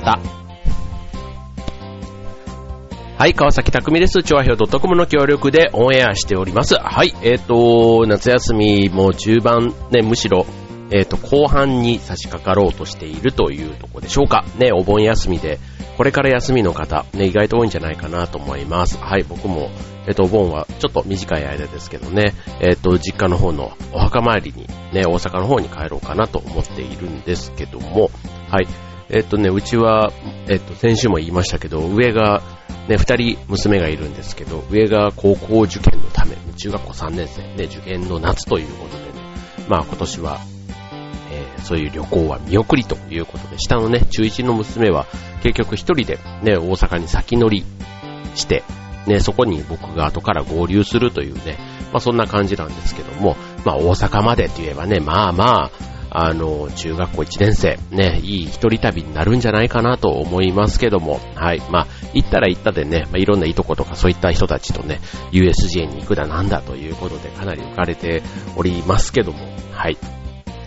方。はい、川崎匠です。調和表 .com の協力でオンエアしております。はい、えっ、ー、と、夏休みも中盤、ね、むしろ、えっ、ー、と、後半に差し掛かろうとしているというところでしょうか。ね、お盆休みで、これから休みの方、ね、意外と多いんじゃないかなと思います。はい、僕も、えっ、ー、と、お盆はちょっと短い間ですけどね、えっ、と、実家の方のお墓参りに、ね、大阪の方に帰ろうかなと思っているんですけども、はい、えっ、とね、うちは、えっ、と、先週も言いましたけど、上が、ね、二人娘がいるんですけど、上が高校受験のため、中学校3年生、ね、受験の夏ということでね、まあ今年は、えー、そういう旅行は見送りということで、下のね、中1の娘は結局一人でね、大阪に先乗りして、ね、そこに僕が後から合流するというね、まあそんな感じなんですけども、まあ大阪までって言えばね、まあまあ、あの、中学校1年生、ね、いい一人旅になるんじゃないかなと思いますけども、はい。まあ、行ったら行ったでね、まあ、いろんないとことかそういった人たちとね、USJ に行くだなんだということでかなり浮かれておりますけども、はい。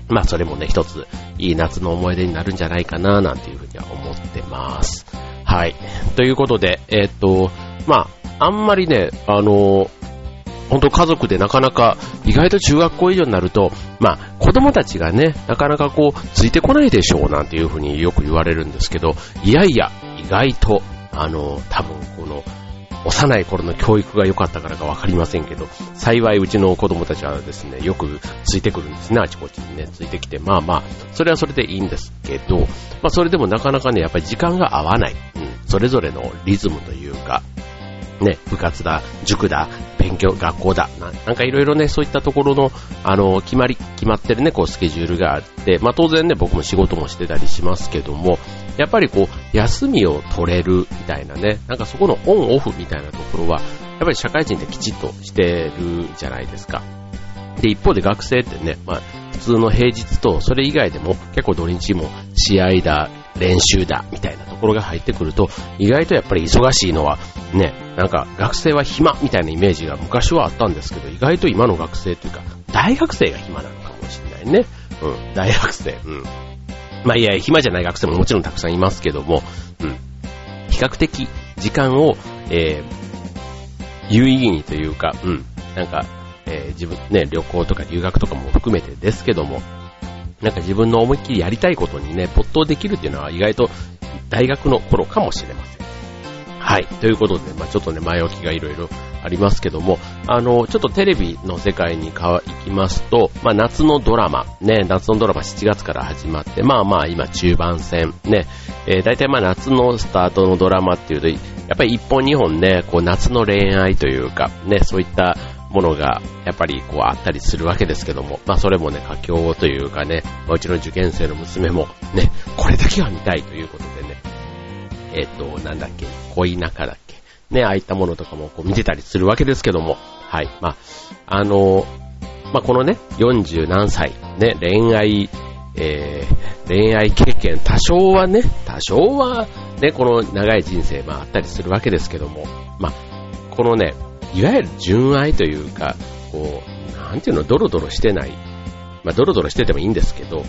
まあ、それもね、一ついい夏の思い出になるんじゃないかな、なんていうふうには思ってます。はい。ということで、えー、っと、まあ、あんまりね、あの、本当家族でなかなか、意外と中学校以上になると、まあ、子供たちがね、なかなかこう、ついてこないでしょうなんていうふうによく言われるんですけど、いやいや、意外と、あの、多分この、幼い頃の教育が良かったからかわかりませんけど、幸いうちの子供たちはですね、よくついてくるんですね、あちこちにね、ついてきて、まあまあ、それはそれでいいんですけど、まあそれでもなかなかね、やっぱり時間が合わない、うん、それぞれのリズムというか、ね、部活だ、塾だ、勉強、学校だ、ななんかいろいろね、そういったところの、あの、決まり、決まってるね、こう、スケジュールがあって、まあ当然ね、僕も仕事もしてたりしますけども、やっぱりこう、休みを取れるみたいなね、なんかそこのオンオフみたいなところは、やっぱり社会人できちっとしてるじゃないですか。で、一方で学生ってね、まあ、普通の平日と、それ以外でも結構土日も試合だ、練習だ、みたいなところが入ってくると、意外とやっぱり忙しいのは、ね、なんか学生は暇みたいなイメージが昔はあったんですけど、意外と今の学生というか、大学生が暇なのかもしれないね。うん、大学生。うん。まあいや、暇じゃない学生ももちろんたくさんいますけども、うん。比較的時間を、えー、有意義にというか、うん、なんか、えー、自分、ね、旅行とか留学とかも含めてですけども、なんか自分の思いっきりやりたいことにね、没頭できるっていうのは意外と大学の頃かもしれません。はい。ということで、まあちょっとね、前置きがいろいろありますけども、あの、ちょっとテレビの世界に行きますと、まあ夏のドラマ、ね、夏のドラマ7月から始まって、まあまあ今中盤戦、ね、えー、大体まあ夏のスタートのドラマっていうと、やっぱり1本2本ね、こう夏の恋愛というか、ね、そういったものがやっぱりこうあったりするわけですけども、まあそれもね、佳境というかね、まあ、うちの受験生の娘もね、これだけは見たいということで、えっ、ー、と、なんだっけ、恋仲だっけ、ね、ああいったものとかもこう見てたりするわけですけども、はい、まあ、あの、まあこのね、40何歳、ね、恋愛、えー、恋愛経験、多少はね、多少はね、この長い人生、まああったりするわけですけども、まあ、このね、いわゆる純愛というか、こう、なんていうの、ドロドロしてない。まあ、ドロドロしててもいいんですけど、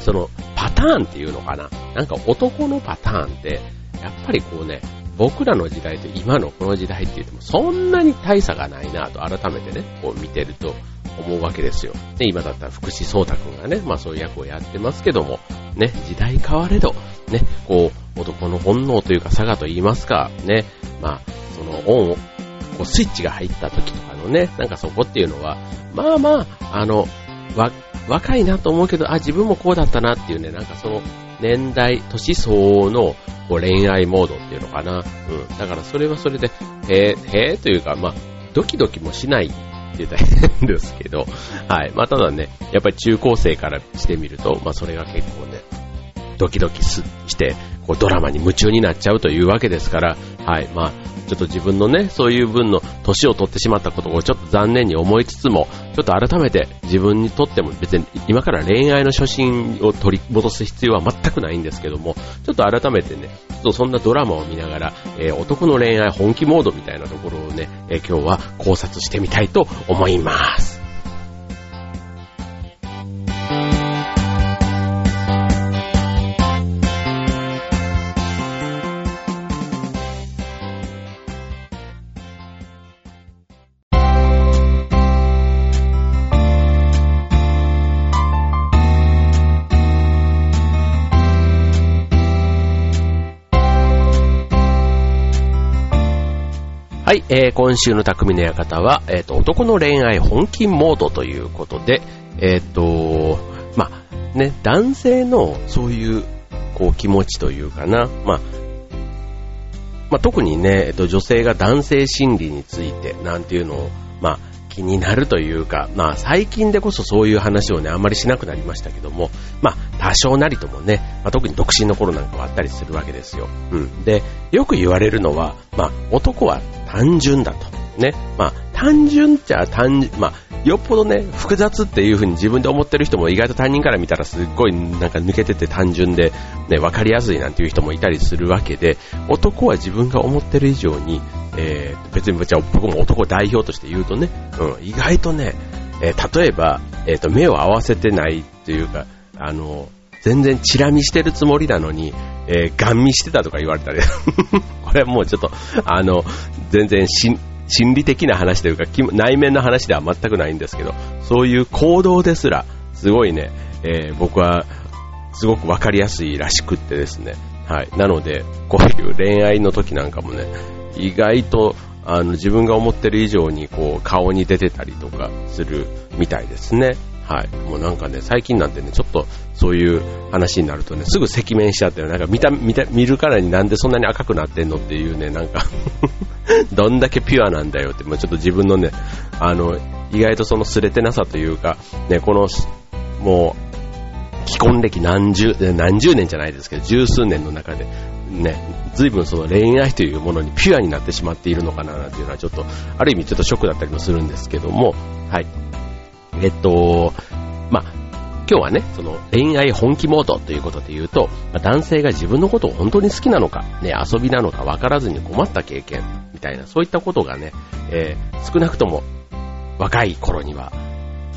その、パターンっていうのかな？なんか男のパターンって、やっぱりこうね、僕らの時代と今のこの時代って言っても、そんなに大差がないなと改めてね、こう見てると思うわけですよ。で、今だったら福士蒼太くんがね、まあそういう役をやってますけども、ね、時代変われど、ね、こう、男の本能というか差がと言いますか、ね、まあ、そのオン、こうスイッチが入った時とかのね、なんかそこっていうのは、まあまあ、あの、わ、若いなと思うけど、あ、自分もこうだったなっていうね、なんかその、年代、年相応のこう恋愛モードっていうのかな。うん。だからそれはそれで、へえ、へえというか、まあ、ドキドキもしないって言ったら変ですけど、はい。まあ、ただね、やっぱり中高生からしてみると、まあ、それが結構ね、ドキドキして、こうドラマに夢中になっちゃうというわけですから、はい。まあ、ちょっと自分のね、そういう分の年を取ってしまったことをちょっと残念に思いつつも、ちょっと改めて自分にとっても別に今から恋愛の初心を取り戻す必要は全くないんですけども、ちょっと改めてね、ちょっとそんなドラマを見ながら、えー、男の恋愛本気モードみたいなところをね、えー、今日は考察してみたいと思います。はい、えー、今週の匠の館は、えっ、と、男の恋愛本気モードということで、えっ、と、まあ、ね、男性のそういう、こう、気持ちというかな、まあ、まあ、特にね、えっと、女性が男性心理についてなんていうのを、まあ、気になるというか、まあ、最近でこそそういう話をね、あんまりしなくなりましたけども、まあ、多少なりともね、まあ、特に独身の頃なんかはあったりするわけですよ。うん。で、よく言われるのは、まあ、男は単純だと。ね。まあ、単純っちゃ単純、まあ、よっぽどね、複雑っていう風に自分で思ってる人も意外と他人から見たらすっごいなんか抜けてて単純で、ね、わかりやすいなんていう人もいたりするわけで、男は自分が思ってる以上に、えー、別にじゃあ僕も男代表として言うとね、うん、意外とね、えー、例えば、えっ、ー、と、目を合わせてないっていうか、あの、全然チラ見してるつもりなのに、えー、ガン見してたとか言われたり、これはもうちょっと、あの、全然心理的な話というか、内面の話では全くないんですけど、そういう行動ですら、すごいね、えー、僕は、すごくわかりやすいらしくってですね。はい。なので、こういう恋愛の時なんかもね、意外と、あの、自分が思ってる以上に、こう、顔に出てたりとかするみたいですね。はい。もうなんかね、最近なんてね、ちょっとそういう話になるとね、すぐ赤面しちゃって、なんか見た、見た、見るからになんでそんなに赤くなってんのっていうね、なんか どんだけピュアなんだよって、もうちょっと自分のね、あの、意外とそのすれてなさというか、ね、この、もう、既婚歴何十、何十年じゃないですけど、十数年の中で、ね、随分その恋愛というものにピュアになってしまっているのかななんていうのはちょっと、ある意味ちょっとショックだったりもするんですけども、はい。えっと、まあ、今日はね、その恋愛本気モードということで言うと、ま、男性が自分のことを本当に好きなのか、ね、遊びなのか分からずに困った経験みたいな、そういったことがね、えー、少なくとも若い頃には、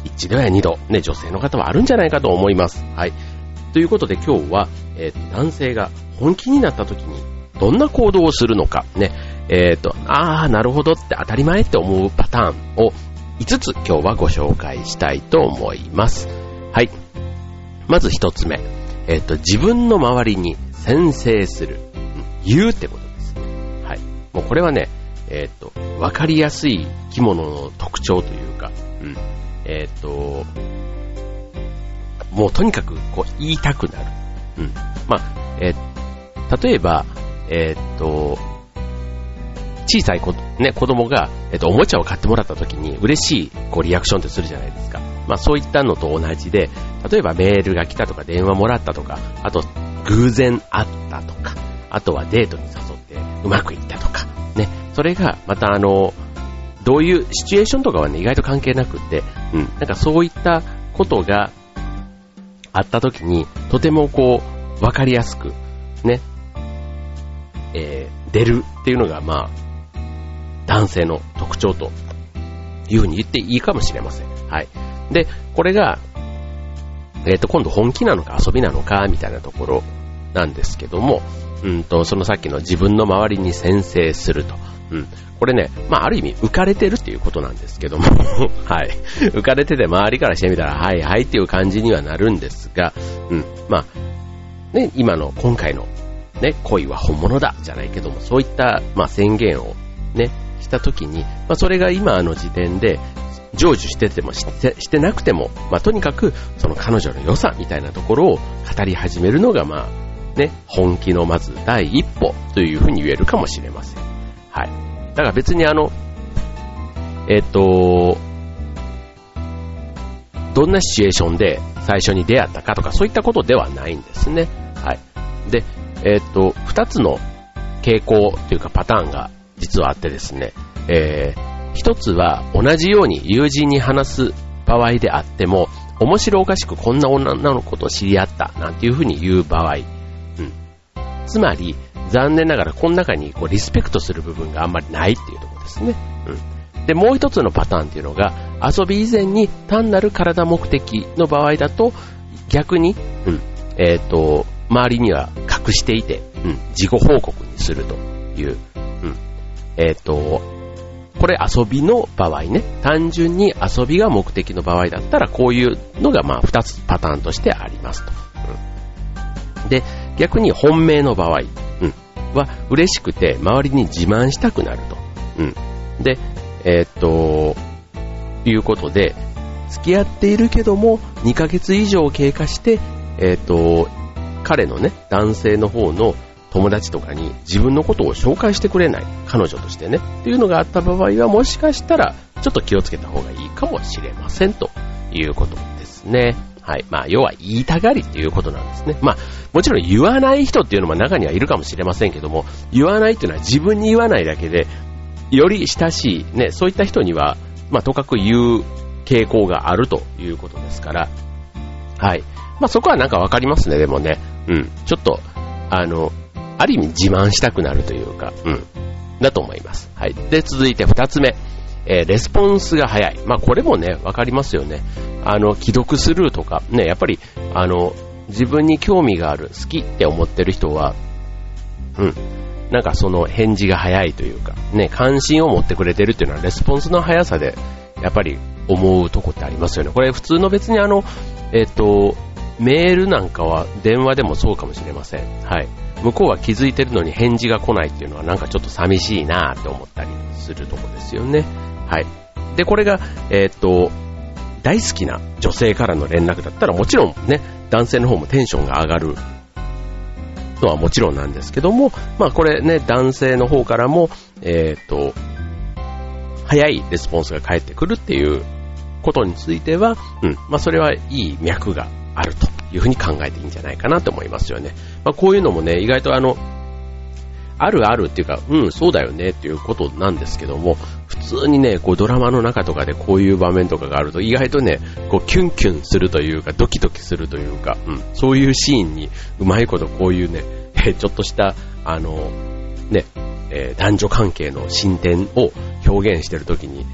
一度や二度、ね、女性の方はあるんじゃないかと思います。はい。ということで今日は、えっー、男性が本気になった時にどんな行動をするのか、ね、えっ、ー、と、ああ、なるほどって当たり前って思うパターンを5つ今日はご紹介したいと思います。はい。まず1つ目。えっ、ー、と、自分の周りに先制する。言うってことです。はい。もうこれはね、えっ、ー、と、わかりやすい生き物の特徴というか、うん。えっ、ー、と、もうとにかくこう言いたくなる。うん。まあ、えー、例えば、えっと、小さい子,、ね、子供が、えっと、おもちゃを買ってもらった時に嬉しいこうリアクションってするじゃないですか。まあそういったのと同じで、例えばメールが来たとか電話もらったとか、あと偶然会ったとか、あとはデートに誘ってうまくいったとか、ね、それがまたあの、どういうシチュエーションとかはね、意外と関係なくって、うん、なんかそういったことがあった時に、とてもこう、わかりやすく、ね、えー、出るっていうのが、まあ、男性の特徴というふうに言っていいかもしれません。はい。で、これが、えっ、ー、と、今度本気なのか遊びなのか、みたいなところなんですけども、うんと、そのさっきの自分の周りに先制すると。うん。これね、まあ、ある意味浮かれてるっていうことなんですけども はい。浮かれてて周りからしてみたら、はいはいっていう感じにはなるんですが、うん。まあ、ね、今の、今回の、ね、恋は本物だ、じゃないけども、そういった、まあ、宣言をね、したときに、まあ、それが今の時点で、成就しててもしてしてなくても、まあ、とにかくその彼女の良さみたいなところを語り始めるのが、まあ、ね、本気のまず第一歩というふうに言えるかもしれません。はい。だから別にあの、えっ、ー、と、どんなシチュエーションで最初に出会ったかとかそういったことではないんですね。はい。で、えっ、ー、と、二つの傾向というかパターンが実はあってですね、えー、一つは同じように友人に話す場合であっても、面白おかしくこんな女の子と知り合ったなんていうふうに言う場合、うん。つまり、残念ながらこの中にこうリスペクトする部分があんまりないっていうところですね。うん。で、もう一つのパターンっていうのが、遊び以前に単なる体目的の場合だと、逆に、うん、えっ、ー、と、周りには隠していて、うん、自己報告にするという、えっ、ー、と、これ遊びの場合ね、単純に遊びが目的の場合だったら、こういうのがまあ二つパターンとしてありますと。うん、で、逆に本命の場合、うん、は嬉しくて周りに自慢したくなると。うん、で、えー、っと、いうことで、付き合っているけども、2ヶ月以上経過して、えー、っと、彼のね、男性の方の友達とかに自分のことを紹介してくれない、彼女としてね、っていうのがあった場合は、もしかしたら、ちょっと気をつけた方がいいかもしれませんということですね。はい。まあ、要は言いたがりっていうことなんですね。まあ、もちろん言わない人っていうのも中にはいるかもしれませんけども、言わないっていうのは自分に言わないだけで、より親しい、ね、そういった人には、まあ、とかく言う傾向があるということですから、はい。まあ、そこはなんかわかりますね、でもね。うん。ちょっと、あの、ある意味自慢したくなるというか、うん。だと思います。はい。で、続いて二つ目。えー、レスポンスが早い。まあ、これもね、わかりますよね。あの、既読スルーとか、ね、やっぱり、あの、自分に興味がある、好きって思ってる人は、うん。なんかその返事が早いというか、ね、関心を持ってくれてるっていうのはレスポンスの速さで、やっぱり思うとこってありますよね。これ普通の別にあの、えっ、ー、と、メールなんかは電話でもそうかもしれません。はい。向こうは気づいてるのに返事が来ないっていうのはなんかちょっと寂しいなって思ったりするとこですよね。はい。で、これが、えっ、と、大好きな女性からの連絡だったらもちろんね、男性の方もテンションが上がるのはもちろんなんですけども、まあこれね、男性の方からも、えっ、と、早いレスポンスが返ってくるっていうことについては、うん、まあそれはいい脈があるというふうに考えていいんじゃないかなと思いますよね。まあこういうのもね、意外とあの、あるあるっていうか、うん、そうだよねっていうことなんですけども、普通にね、こうドラマの中とかでこういう場面とかがあると意外とね、こうキュンキュンするというか、ドキドキするというか、うん、そういうシーンにうまいことこういうね、ちょっとした、あの、ね、えー、男女関係の進展を表現してる時に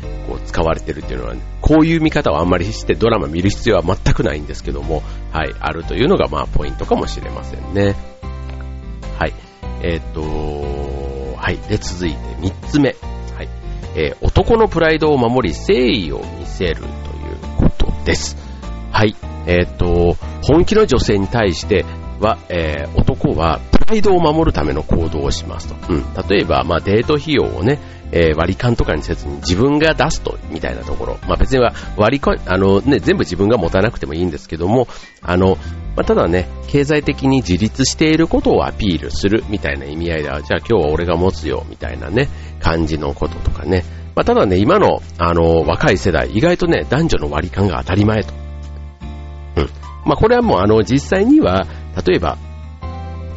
使われてるっていうのは、ね、こういう見方はあんまりしてドラマ見る必要は全くないんですけども、はい、あるというのがまあポイントかもしれませんね。はい。えー、っと、はい。で、続いて3つ目。はい。えー、男のプライドを守り誠意を見せるということです。はい。えー、っと、本気の女性に対しては、えー、男はプライドを守るための行動をしますと。うん。例えば、まあ、デート費用をね、えー、割り勘とかにせずに自分が出すと、みたいなところ。まあ、別には割り勘、あのね、全部自分が持たなくてもいいんですけども、あの、まあ、ただね、経済的に自立していることをアピールするみたいな意味合いでは、じゃあ今日は俺が持つよ、みたいなね、感じのこととかね。まあ、ただね、今の、あの、若い世代、意外とね、男女の割り勘が当たり前と。うん。まあ、これはもうあの、実際には、例えば、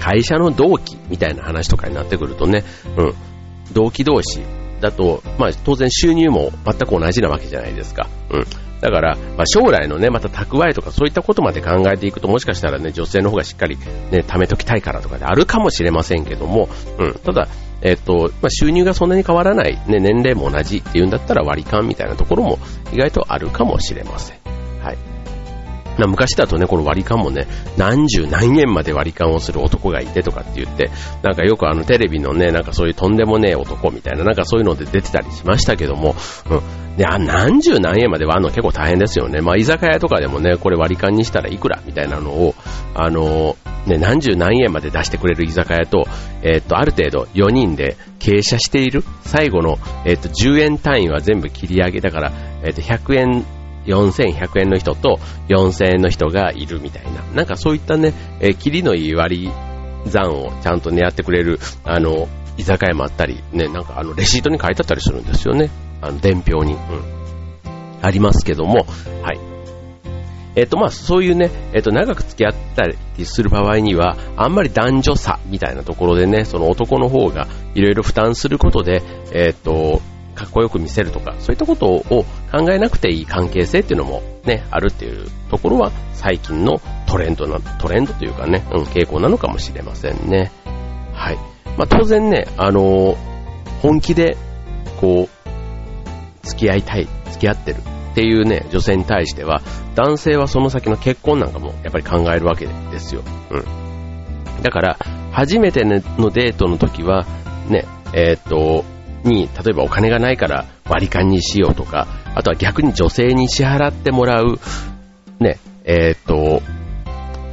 会社の同期みたいな話とかになってくるとね、うん。同期同士だと、まあ当然収入も全く同じなわけじゃないですか。うん。だから、まあ、将来のね、また蓄えとかそういったことまで考えていくと、もしかしたらね、女性の方がしっかりね、貯めときたいからとかであるかもしれませんけども、うん。ただ、えっ、と、まあ、収入がそんなに変わらない、ね、年齢も同じっていうんだったら割り勘みたいなところも意外とあるかもしれません。昔だとね、この割り勘もね、何十何円まで割り勘をする男がいてとかって言って、なんかよくあのテレビのね、なんかそういうとんでもねえ男みたいな、なんかそういうので出てたりしましたけども、うん。で、あ、何十何円まで割るの結構大変ですよね。まあ、居酒屋とかでもね、これ割り勘にしたらいくらみたいなのを、あの、ね、何十何円まで出してくれる居酒屋と、えー、っと、ある程度4人で傾斜している、最後の、えー、っと、10円単位は全部切り上げ、だから、え、っと、100円4100円の人と4000円の人がいるみたいな。なんかそういったね、えー、キリのいい割り算をちゃんとね、やってくれる、あの、居酒屋もあったり、ね、なんかあの、レシートに書いてあったりするんですよね。あの、伝票に。うん。ありますけども、はい。えっ、と、まあ、そういうね、えっ、と、長く付き合ったりする場合には、あんまり男女差みたいなところでね、その男の方がいろいろ負担することで、えっ、と、かっこよく見せるとか、そういったことを考えなくていい関係性っていうのもね、あるっていうところは最近のトレンドな、トレンドというかね、うん、傾向なのかもしれませんね。はい。まあ当然ね、あのー、本気で、こう、付き合いたい、付き合ってるっていうね、女性に対しては、男性はその先の結婚なんかもやっぱり考えるわけですよ。うん。だから、初めてのデートの時は、ね、えー、っと、に、例えばお金がないから割り勘にしようとか、あとは逆に女性に支払ってもらう、ね、えー、っと、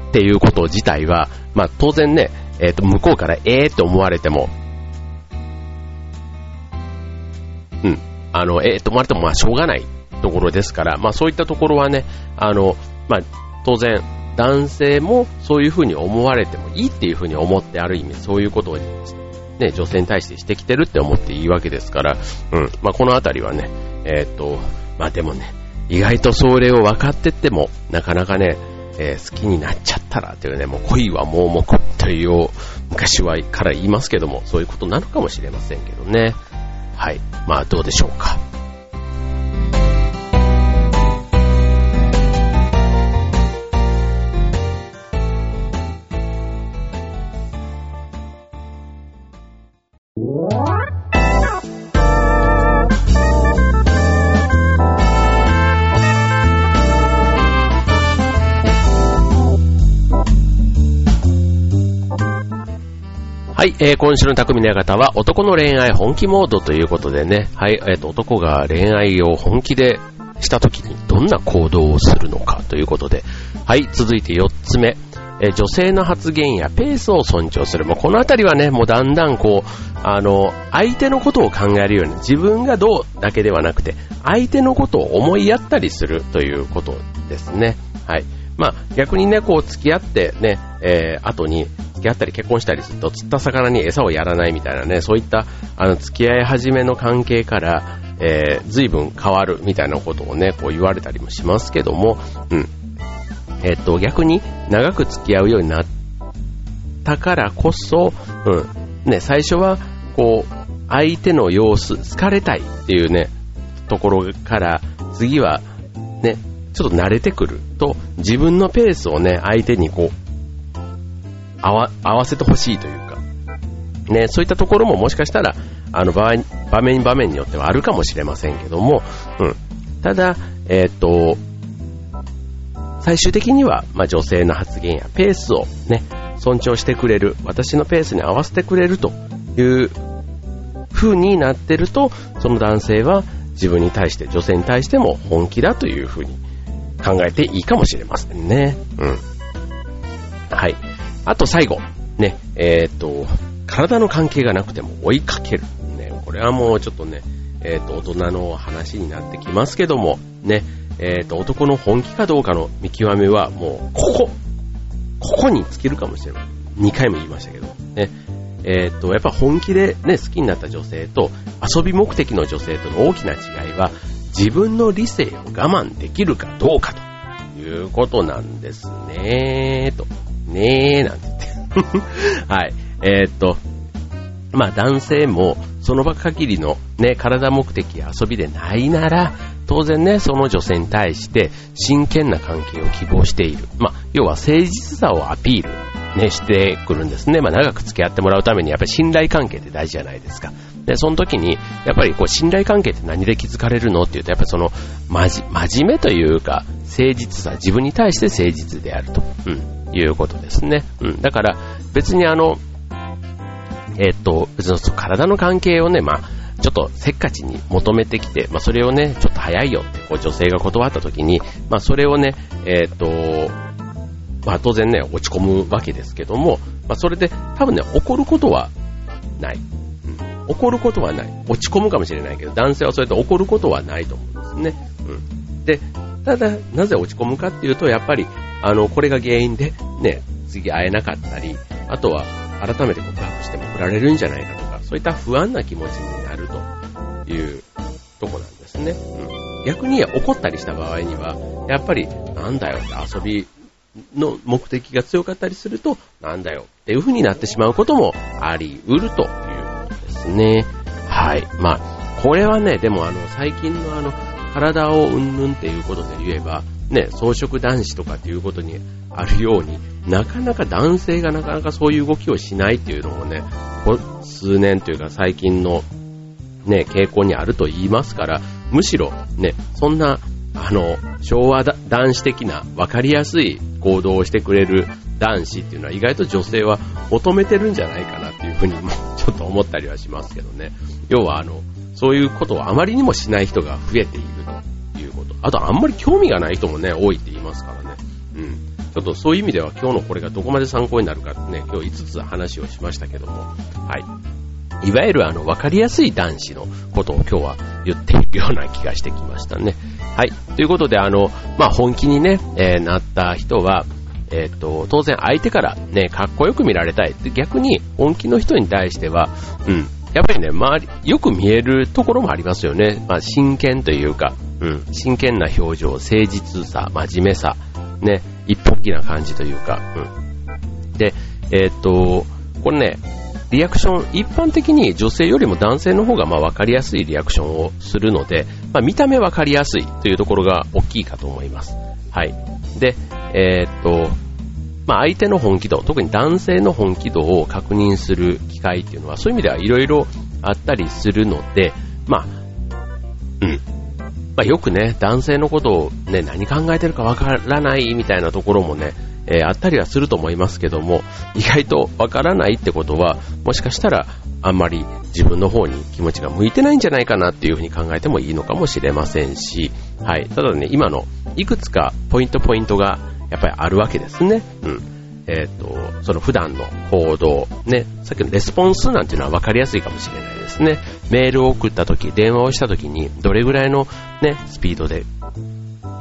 っていうこと自体は、まあ当然ね、えー、っと、向こうからええー、って思われても、うん。あの、ええー、と、まれてもまあしょうがないところですから、まあそういったところはね、あの、まあ当然、男性もそういうふうに思われてもいいっていうふうに思ってある意味そういうことをね、女性に対してしてきてるって思っていいわけですから、うん。まあこのあたりはね、えー、っと、まあでもね、意外とそれを分かってっても、なかなかね、えー、好きになっちゃったらというね、もう恋は盲目という昔はから言いますけども、そういうことなのかもしれませんけどね。はい。まあどうでしょうか。えー、今週の匠の館は男の恋愛本気モードということでね、はい、えっ、ー、と、男が恋愛を本気でした時にどんな行動をするのかということで、はい、続いて4つ目、えー、女性の発言やペースを尊重する。もうこのあたりはね、もうだんだんこう、あの、相手のことを考えるように、自分がどうだけではなくて、相手のことを思いやったりするということですね。はい。まあ、逆にね、こう付き合ってね、えー、後に付き合ったり結婚したりすると釣った魚に餌をやらないみたいなね、そういったあの付き合い始めの関係から、えー、随分変わるみたいなことをね、こう言われたりもしますけども、うん。えっ、と、逆に長く付き合うようになったからこそ、うん。ね、最初は、こう、相手の様子、好かれたいっていうね、ところから、次は、ね、ちょっと慣れてくると、自分のペースをね、相手にこう、合わ合わせてほしいというか、ね、そういったところももしかしたら、あの場合、場面場面によってはあるかもしれませんけども、うん。ただ、えー、っと、最終的には、まあ、女性の発言やペースをね、尊重してくれる、私のペースに合わせてくれるという風になってると、その男性は自分に対して、女性に対しても本気だという風に考えていいかもしれませんね。うん。はい。あと最後、ね、えー、っと、体の関係がなくても追いかける。ね、これはもうちょっとね、えー、っと、大人の話になってきますけども、ね、えー、っと、男の本気かどうかの見極めはもう、ここ、ここに尽きるかもしれない。2回も言いましたけど、ね、えっと、やっぱ本気でね、好きになった女性と遊び目的の女性との大きな違いは、自分の理性を我慢できるかどうかと。いうことなんですね、と。ねーなんて言って。はい。えー、っと、まあ男性もその場限りのね、体目的や遊びでないなら、当然ね、その女性に対して真剣な関係を希望している。まあ、要は誠実さをアピール、ね、してくるんですね。まあ、長く付き合ってもらうためにやっぱり信頼関係って大事じゃないですか。で、その時に、やっぱりこう信頼関係って何で築かれるのっていうと、やっぱりその、まじ、真面目というか、誠実さ、自分に対して誠実であると。うん。いうことですね。うん。だから、別にあの、えー、っと、別に体の関係をね、まあ、ちょっとせっかちに求めてきて、まあ、それをね、ちょっと早いよって、こう女性が断った時に、まあ、それをね、えー、っと、まあ、当然ね、落ち込むわけですけども、まあ、それで多分ね、怒ることはない。怒ることはない。落ち込むかもしれないけど、男性はそれで怒ることはないと思うんですね。うん。で、ただ、なぜ落ち込むかっていうと、やっぱり、あの、これが原因で、ね、次会えなかったり、あとは、改めて告白しても振られるんじゃないかとか、そういった不安な気持ちになるというとこなんですね。うん。逆に怒ったりした場合には、やっぱり、なんだよって遊びの目的が強かったりすると、なんだよっていう風になってしまうこともあり得るとですね。はい。まあ、これはね、でもあの、最近のあの、体をうんぬんっていうことで言えば、ね、草食男子とかっていうことにあるように、なかなか男性がなかなかそういう動きをしないっていうのもね、数年というか最近のね、傾向にあると言いますから、むしろね、そんな、あの、昭和男子的な分かりやすい行動をしてくれる男子っていうのは意外と女性は求めてるんじゃないかなっていうふうにもちょっと思ったりはしますけどね。要はあの、そういうことをあまりにもしない人が増えているということ。あと、あんまり興味がない人もね、多いって言いますからね。うん。ちょっとそういう意味では今日のこれがどこまで参考になるかってね、今日5つ話をしましたけども。はい。いわゆるあの、わかりやすい男子のことを今日は言っているような気がしてきましたね。はい。ということで、あの、まあ、本気にね、えー、なった人は、えっ、と、当然相手からね、かっこよく見られたい。逆に本気の人に対しては、うん、やっぱりね、周り、よく見えるところもありますよね。まあ、真剣というか、うん、真剣な表情、誠実さ、真面目さ、ね、一歩きな感じというか、うん。で、えっ、と、これね、リアクション、一般的に女性よりも男性の方がまあ分かりやすいリアクションをするので、まあ、見た目分かりやすいというところが大きいかと思います。はい。で、えー、っと、まあ、相手の本気度、特に男性の本気度を確認する機会っていうのは、そういう意味ではいろいろあったりするので、まあ、うん。まあ、よくね、男性のことをね、何考えてるかわからないみたいなところもね、えー、あったりはすると思いますけども、意外とわからないってことは、もしかしたらあんまり自分の方に気持ちが向いてないんじゃないかなっていうふうに考えてもいいのかもしれませんし、はい。ただね、今のいくつかポイントポイントがやっぱりあるわけですね。うん。えっ、ー、と、その普段の行動、ね、さっきのレスポンスなんていうのは分かりやすいかもしれないですね。メールを送った時、電話をした時に、どれぐらいのね、スピードで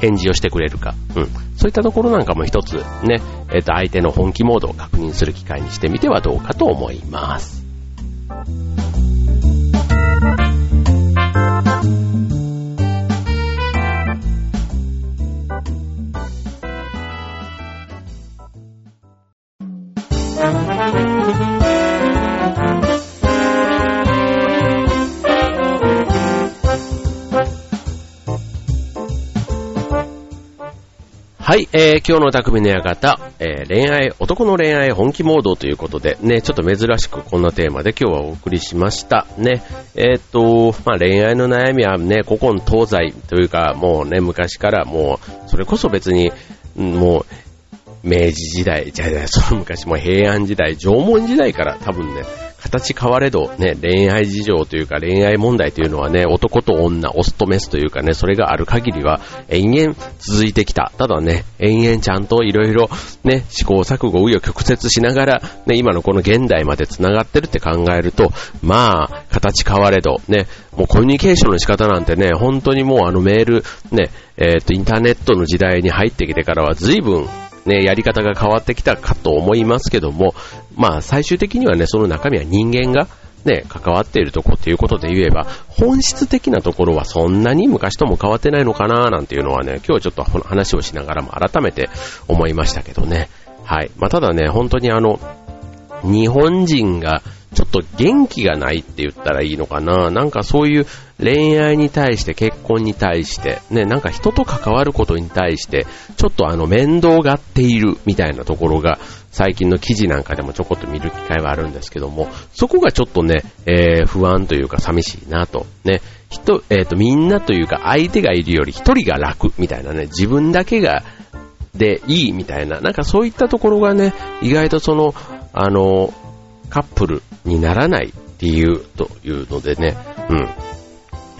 返事をしてくれるか。うん。そういったところなんかも一つね、えっ、ー、と、相手の本気モードを確認する機会にしてみてはどうかと思います。はい、えー、今日の匠の館、えー、恋愛、男の恋愛本気モードということで、ね、ちょっと珍しくこんなテーマで今日はお送りしました。ね、えー、っと、まあ、恋愛の悩みはね、古今東西というか、もうね、昔からもう、それこそ別に、もう、明治時代、じゃあ、その昔も平安時代、縄文時代から多分ね、形変われど、ね、恋愛事情というか恋愛問題というのはね、男と女、オスとメスというかね、それがある限りは延々続いてきた。ただね、延々ちゃんといろいろね、試行錯誤、紆余曲折しながら、ね、今のこの現代まで繋がってるって考えると、まあ、形変われど、ね、もうコミュニケーションの仕方なんてね、本当にもうあのメール、ね、えっ、ー、と、インターネットの時代に入ってきてからは随分ね、やり方が変わってきたかと思いますけども、まあ最終的にはね、その中身は人間がね、関わっているとこっていうことで言えば、本質的なところはそんなに昔とも変わってないのかななんていうのはね、今日ちょっと話をしながらも改めて思いましたけどね。はい。まあ、ただね、本当にあの、日本人がちょっと元気がないって言ったらいいのかな。なんかそういう恋愛に対して結婚に対して、ね、なんか人と関わることに対して、ちょっとあの面倒がっているみたいなところが、最近の記事なんかでもちょこっと見る機会はあるんですけども、そこがちょっとね、えー、不安というか寂しいなと。ね、人、えっ、ー、と、みんなというか相手がいるより一人が楽みたいなね、自分だけがでいいみたいな、なんかそういったところがね、意外とその、あの、カップルにならないっていうというのでね、うん。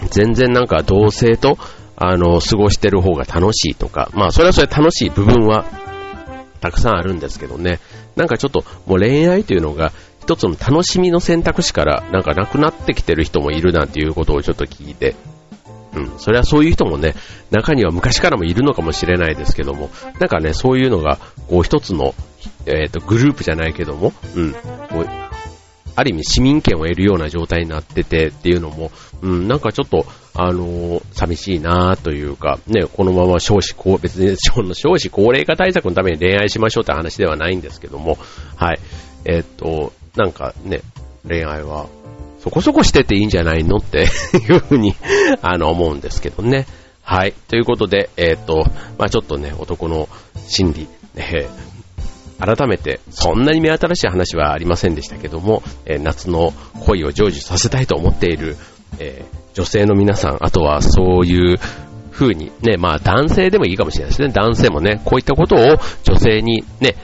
全然なんか同性と、あの、過ごしてる方が楽しいとか、まあそれはそれ楽しい部分はたくさんあるんですけどね、なんかちょっともう恋愛というのが一つの楽しみの選択肢からなんかなくなってきてる人もいるなんていうことをちょっと聞いて、うん、それはそういう人もね、中には昔からもいるのかもしれないですけども、なんかね、そういうのが、こう一つの、えっ、ー、と、グループじゃないけども、うん、こうある意味市民権を得るような状態になっててっていうのも、うん、なんかちょっと、あのー、寂しいなというか、ね、このまま少子高、別に少子高齢化対策のために恋愛しましょうって話ではないんですけども、はい。えー、と、なんかね、恋愛はそこそこしてていいんじゃないのって いうふうにあの、思うんですけどね。はい。ということで、えー、っと、まあちょっとね、男の心理、えー改めて、そんなに目新しい話はありませんでしたけども、えー、夏の恋を成就させたいと思っている、え、女性の皆さん、あとはそういう風に、ね、まあ男性でもいいかもしれないですね。男性もね、こういったことを女性にね、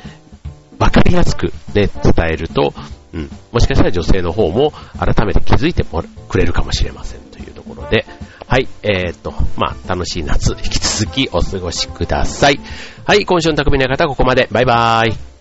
わかりやすくね、伝えると、うん、もしかしたら女性の方も改めて気づいてくれるかもしれませんというところで、はい、えー、っと、まあ、楽しい夏、引き続きお過ごしください。はい、今週の匠の方は、ここまで。バイバーイ。